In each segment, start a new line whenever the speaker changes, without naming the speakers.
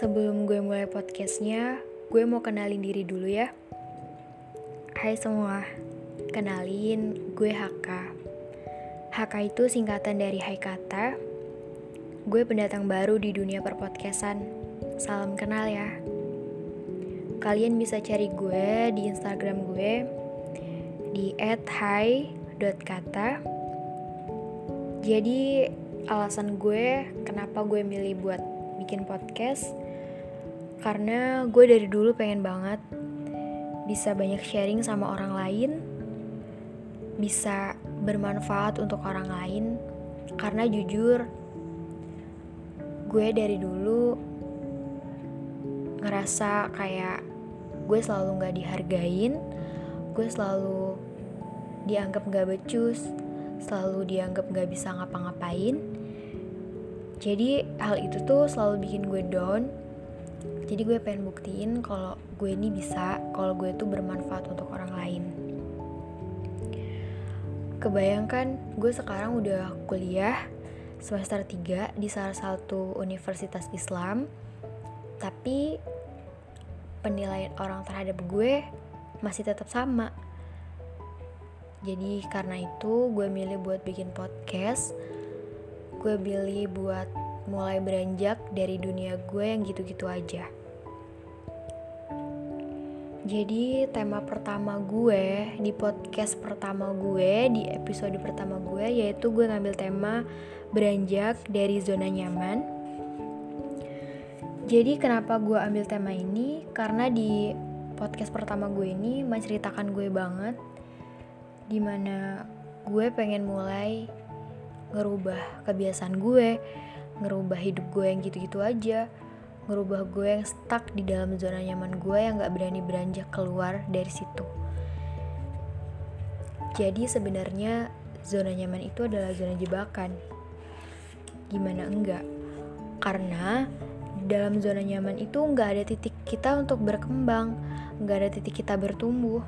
Sebelum gue mulai podcastnya, gue mau kenalin diri dulu ya. Hai semua, kenalin gue Haka. Haka itu singkatan dari Hai Kata. Gue pendatang baru di dunia perpodcastan. Salam kenal ya. Kalian bisa cari gue di Instagram gue di @hai.kata. Jadi alasan gue kenapa gue milih buat bikin podcast karena gue dari dulu pengen banget bisa banyak sharing sama orang lain, bisa bermanfaat untuk orang lain, karena jujur gue dari dulu ngerasa kayak gue selalu gak dihargain, gue selalu dianggap gak becus, selalu dianggap gak bisa ngapa-ngapain. Jadi hal itu tuh selalu bikin gue down. Jadi gue pengen buktiin kalau gue ini bisa, kalau gue tuh bermanfaat untuk orang lain. Kebayangkan gue sekarang udah kuliah semester 3 di salah satu universitas Islam, tapi penilaian orang terhadap gue masih tetap sama. Jadi karena itu gue milih buat bikin podcast. Gue pilih buat mulai beranjak dari dunia gue yang gitu-gitu aja. Jadi tema pertama gue di podcast pertama gue di episode pertama gue yaitu gue ngambil tema beranjak dari zona nyaman. Jadi kenapa gue ambil tema ini? Karena di podcast pertama gue ini menceritakan gue banget di mana gue pengen mulai ngerubah kebiasaan gue, ngerubah hidup gue yang gitu-gitu aja, ngerubah gue yang stuck di dalam zona nyaman gue yang gak berani beranjak keluar dari situ. Jadi sebenarnya zona nyaman itu adalah zona jebakan. Gimana enggak? Karena dalam zona nyaman itu nggak ada titik kita untuk berkembang, nggak ada titik kita bertumbuh.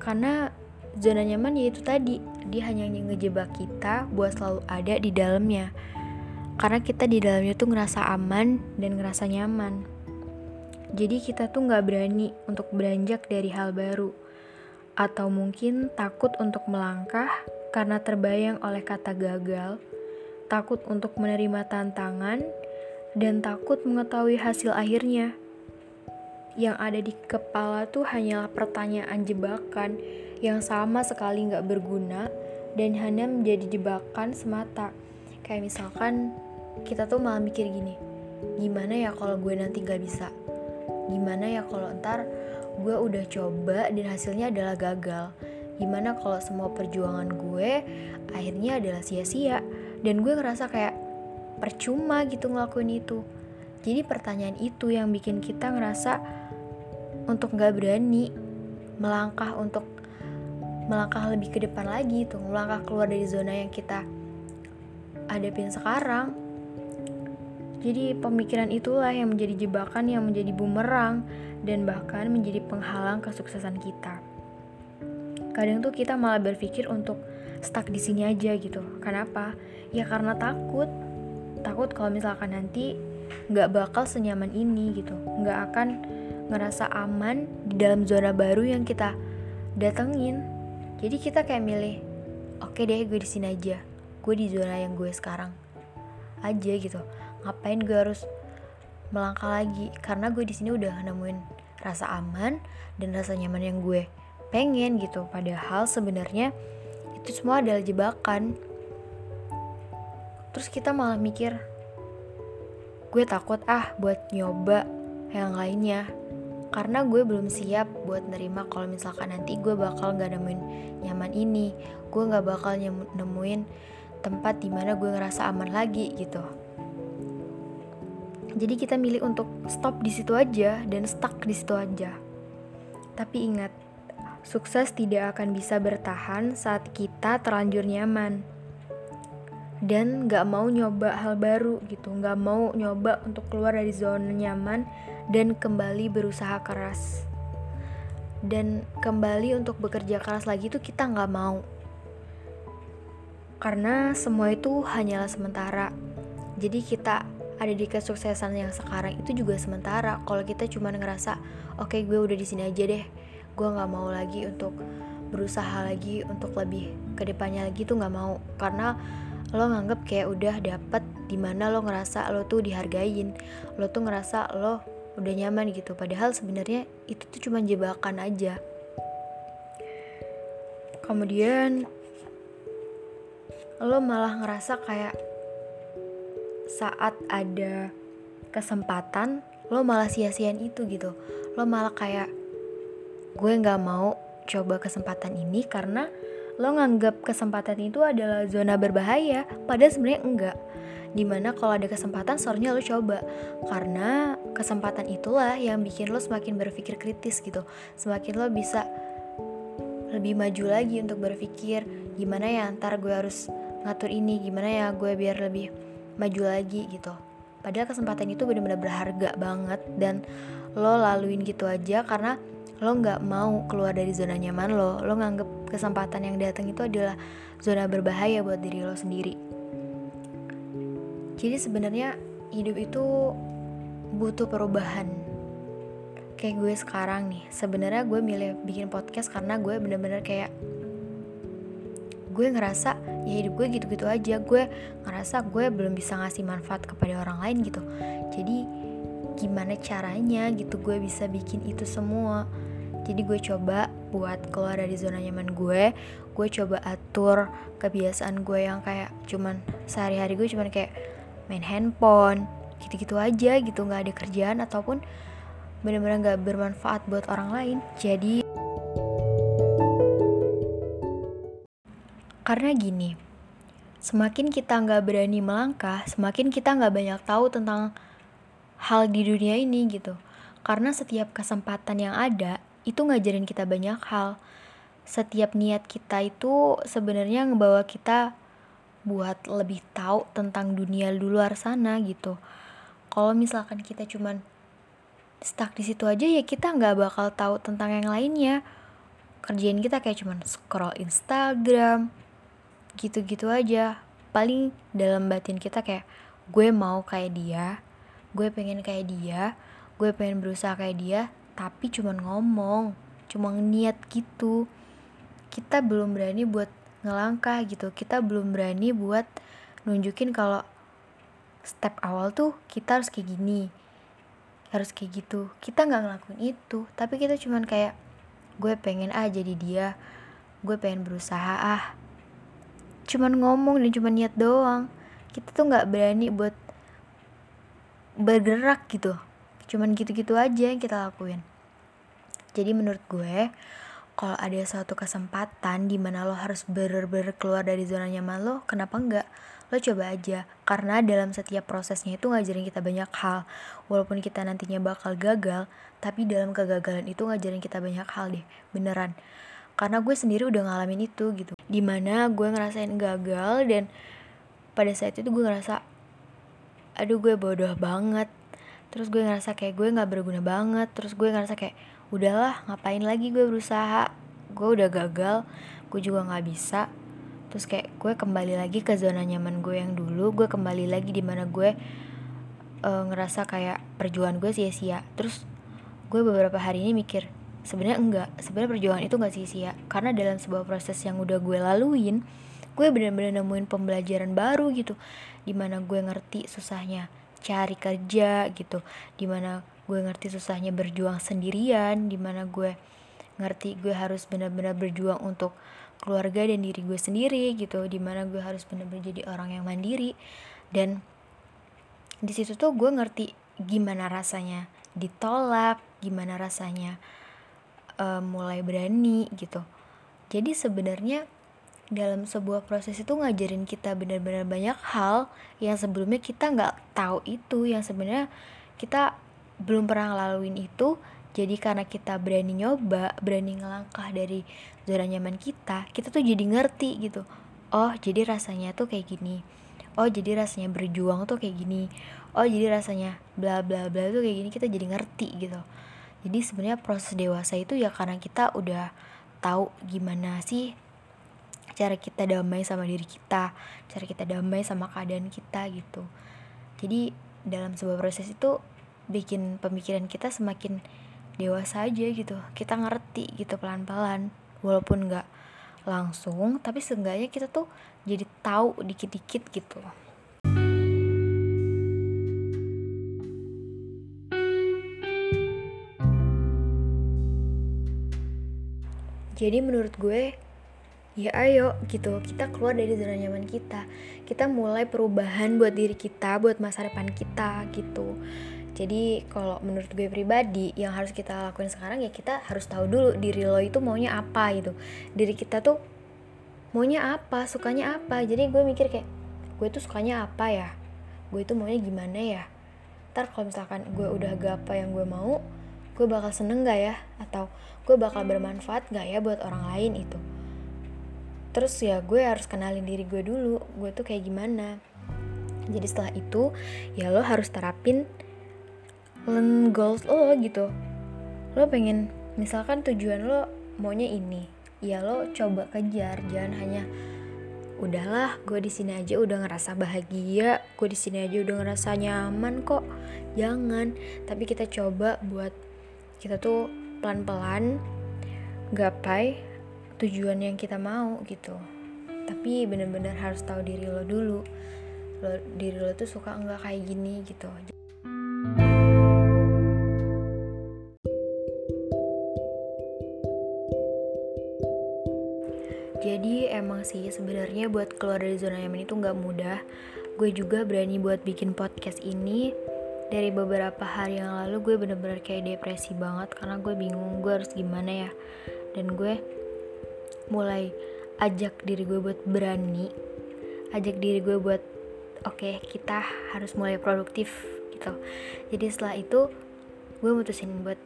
Karena zona nyaman yaitu tadi, dia hanya ngejebak kita buat selalu ada di dalamnya karena kita di dalamnya tuh ngerasa aman dan ngerasa nyaman. Jadi kita tuh nggak berani untuk beranjak dari hal baru, atau mungkin takut untuk melangkah karena terbayang oleh kata gagal, takut untuk menerima tantangan, dan takut mengetahui hasil akhirnya. Yang ada di kepala tuh hanyalah pertanyaan jebakan yang sama sekali nggak berguna dan hanya menjadi jebakan semata. Kayak misalkan kita tuh malah mikir gini gimana ya kalau gue nanti gak bisa? Gimana ya kalau ntar gue udah coba dan hasilnya adalah gagal? Gimana kalau semua perjuangan gue akhirnya adalah sia-sia? Dan gue ngerasa kayak percuma gitu ngelakuin itu. Jadi pertanyaan itu yang bikin kita ngerasa untuk gak berani melangkah untuk melangkah lebih ke depan lagi tuh melangkah keluar dari zona yang kita hadapin sekarang jadi pemikiran itulah yang menjadi jebakan yang menjadi bumerang dan bahkan menjadi penghalang kesuksesan kita. Kadang tuh kita malah berpikir untuk stuck di sini aja gitu. Kenapa? Ya karena takut. Takut kalau misalkan nanti nggak bakal senyaman ini gitu. Nggak akan ngerasa aman di dalam zona baru yang kita datengin. Jadi kita kayak milih, oke okay deh gue di sini aja. Gue di zona yang gue sekarang aja gitu. Ngapain gue harus melangkah lagi? Karena gue di sini udah nemuin rasa aman dan rasa nyaman yang gue pengen gitu. Padahal sebenarnya itu semua adalah jebakan. Terus kita malah mikir gue takut ah buat nyoba yang lainnya. Karena gue belum siap buat nerima kalau misalkan nanti gue bakal gak nemuin nyaman ini. Gue gak bakal nemuin tempat di mana gue ngerasa aman lagi gitu jadi kita milih untuk stop di situ aja dan stuck di situ aja. Tapi ingat, sukses tidak akan bisa bertahan saat kita terlanjur nyaman. Dan gak mau nyoba hal baru gitu, gak mau nyoba untuk keluar dari zona nyaman dan kembali berusaha keras. Dan kembali untuk bekerja keras lagi itu kita gak mau. Karena semua itu hanyalah sementara. Jadi kita ada di kesuksesan yang sekarang itu juga sementara. Kalau kita cuma ngerasa oke okay, gue udah di sini aja deh. Gue nggak mau lagi untuk berusaha lagi untuk lebih ke depannya lagi tuh nggak mau. Karena lo nganggep kayak udah dapet di mana lo ngerasa lo tuh dihargain. Lo tuh ngerasa lo udah nyaman gitu. Padahal sebenarnya itu tuh cuma jebakan aja. Kemudian lo malah ngerasa kayak saat ada kesempatan lo malah sia-siain itu gitu. Lo malah kayak gue nggak mau coba kesempatan ini karena lo nganggap kesempatan itu adalah zona berbahaya. Padahal sebenarnya enggak. Di mana kalau ada kesempatan seharusnya lo coba. Karena kesempatan itulah yang bikin lo semakin berpikir kritis gitu. Semakin lo bisa lebih maju lagi untuk berpikir gimana ya ntar gue harus ngatur ini gimana ya gue biar lebih maju lagi gitu. Padahal kesempatan itu benar-benar berharga banget dan lo laluin gitu aja karena lo nggak mau keluar dari zona nyaman lo. Lo nganggep kesempatan yang datang itu adalah zona berbahaya buat diri lo sendiri. Jadi sebenarnya hidup itu butuh perubahan. Kayak gue sekarang nih sebenarnya gue milih bikin podcast karena gue bener-bener kayak gue ngerasa ya hidup gue gitu-gitu aja. Gue ngerasa gue belum bisa ngasih manfaat kepada orang lain gitu. Jadi gimana caranya gitu gue bisa bikin itu semua? Jadi gue coba buat keluar dari zona nyaman gue. Gue coba atur kebiasaan gue yang kayak cuman sehari-hari gue cuman kayak main handphone gitu-gitu aja gitu. Nggak ada kerjaan ataupun benar-benar nggak bermanfaat buat orang lain. Jadi karena gini semakin kita nggak berani melangkah semakin kita nggak banyak tahu tentang hal di dunia ini gitu. Karena setiap kesempatan yang ada itu ngajarin kita banyak hal. Setiap niat kita itu sebenarnya ngebawa kita buat lebih tahu tentang dunia di luar sana gitu. Kalau misalkan kita cuman stuck di situ aja ya kita nggak bakal tahu tentang yang lainnya. Kerjaan kita kayak cuman scroll Instagram gitu-gitu aja. Paling dalam batin kita kayak gue mau kayak dia gue pengen kayak dia gue pengen berusaha kayak dia tapi cuman ngomong cuma niat gitu. Kita belum berani buat ngelangkah gitu. Kita belum berani buat nunjukin kalau step awal tuh kita harus kayak gini harus kayak gitu. Kita nggak ngelakuin itu tapi kita cuman kayak gue pengen aja jadi dia gue pengen berusaha ah cuman ngomong dan cuman niat doang kita tuh nggak berani buat bergerak gitu cuman gitu-gitu aja yang kita lakuin jadi menurut gue kalau ada suatu kesempatan di mana lo harus bener-bener keluar dari zona nyaman lo, kenapa enggak? Lo coba aja, karena dalam setiap prosesnya itu ngajarin kita banyak hal. Walaupun kita nantinya bakal gagal, tapi dalam kegagalan itu ngajarin kita banyak hal deh, beneran. Karena gue sendiri udah ngalamin itu gitu. Di mana gue ngerasain gagal dan pada saat itu gue ngerasa, aduh gue bodoh banget. Terus gue ngerasa kayak gue gak berguna banget. Terus gue ngerasa kayak, udahlah ngapain lagi gue berusaha gue udah gagal gue juga nggak bisa terus kayak gue kembali lagi ke zona nyaman gue yang dulu gue kembali lagi di mana gue uh, ngerasa kayak perjuangan gue sia-sia terus gue beberapa hari ini mikir sebenarnya enggak. Sebenarnya perjuangan itu enggak sia-sia. Karena dalam sebuah proses yang udah gue laluin gue bener-bener nemuin pembelajaran baru gitu. Di mana gue ngerti susahnya cari kerja gitu. Di mana gue ngerti susahnya berjuang sendirian. Di mana gue ngerti gue harus benar-benar berjuang untuk keluarga dan diri gue sendiri gitu. Di mana gue harus benar-benar jadi orang yang mandiri. Dan di situ tuh gue ngerti gimana rasanya ditolak gimana rasanya uh, mulai berani gitu. Jadi sebenarnya dalam sebuah proses itu ngajarin kita benar-benar banyak hal yang sebelumnya kita nggak tahu itu yang sebenarnya kita belum pernah ngelaluin itu. Jadi karena kita berani nyoba berani ngelangkah dari zona nyaman kita kita tuh jadi ngerti gitu. Oh jadi rasanya tuh kayak gini. Oh jadi rasanya berjuang tuh kayak gini. Oh jadi rasanya bla bla bla tuh kayak gini kita jadi ngerti gitu jadi sebenarnya proses dewasa itu ya karena kita udah tahu gimana sih cara kita damai sama diri kita cara kita damai sama keadaan kita gitu. Jadi dalam sebuah proses itu bikin pemikiran kita semakin dewasa aja gitu. Kita ngerti gitu pelan-pelan walaupun nggak langsung tapi seenggaknya kita tuh jadi tahu dikit-dikit gitu jadi menurut gue ya ayo gitu kita keluar dari zona nyaman kita. Kita mulai perubahan buat diri kita buat masa depan kita gitu. Jadi kalau menurut gue pribadi yang harus kita lakuin sekarang ya kita harus tahu dulu diri lo itu maunya apa gitu. Diri kita tuh maunya apa sukanya apa. Jadi gue mikir kayak gue tuh sukanya apa ya? Gue itu maunya gimana ya? Ntar kalau misalkan gue udah gak apa yang gue mau gue bakal seneng gak ya? Atau gue bakal bermanfaat gak ya buat orang lain itu. Terus ya gue harus kenalin diri gue dulu gue tuh kayak gimana. Jadi setelah itu ya lo harus terapin goals lo gitu. Lo pengen misalkan tujuan lo maunya ini ya lo coba kejar jangan hanya udahlah gue di sini aja udah ngerasa bahagia gue di sini aja udah ngerasa nyaman kok. Jangan tapi kita coba buat kita tuh pelan-pelan gapai tujuan yang kita mau gitu. Tapi bener-bener harus tahu diri lo dulu. Lo diri lo tuh suka enggak kayak gini gitu. Jadi emang sih sebenarnya buat keluar dari zona nyaman itu nggak mudah. Gue juga berani buat bikin podcast ini dari beberapa hari yang lalu gue bener-bener kayak depresi banget karena gue bingung gue harus gimana ya. Dan gue mulai ajak diri gue buat berani ajak diri gue buat oke okay, kita harus mulai produktif gitu. Jadi setelah itu gue mutusin buat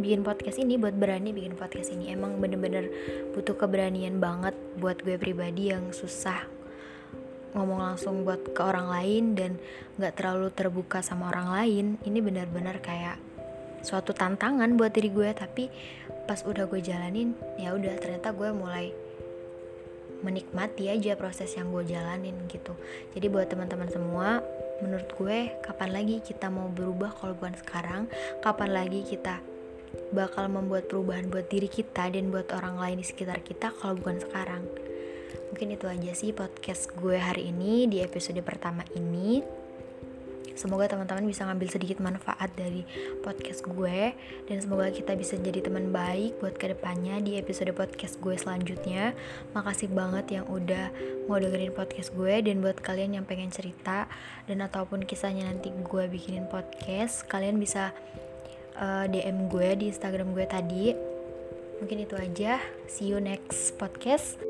bikin podcast ini buat berani bikin podcast ini. Emang bener-bener butuh keberanian banget buat gue pribadi yang susah ngomong langsung buat ke orang lain dan nggak terlalu terbuka sama orang lain ini benar-benar kayak suatu tantangan buat diri gue. Tapi pas udah gue jalanin ya udah ternyata gue mulai menikmati aja proses yang gue jalanin gitu. Jadi buat teman-teman semua menurut gue kapan lagi kita mau berubah kalau bukan sekarang? Kapan lagi kita bakal membuat perubahan buat diri kita dan buat orang lain di sekitar kita kalau bukan sekarang mungkin itu aja sih podcast gue hari ini di episode pertama ini Semoga teman-teman bisa ngambil sedikit manfaat dari podcast gue dan semoga kita bisa jadi teman baik buat ke depannya di episode podcast gue selanjutnya. Makasih banget yang udah mau dengerin podcast gue dan buat kalian yang pengen cerita dan ataupun kisahnya nanti gue bikinin podcast, kalian bisa uh, eh, DM gue di Instagram gue tadi. Mungkin itu aja. See you next podcast.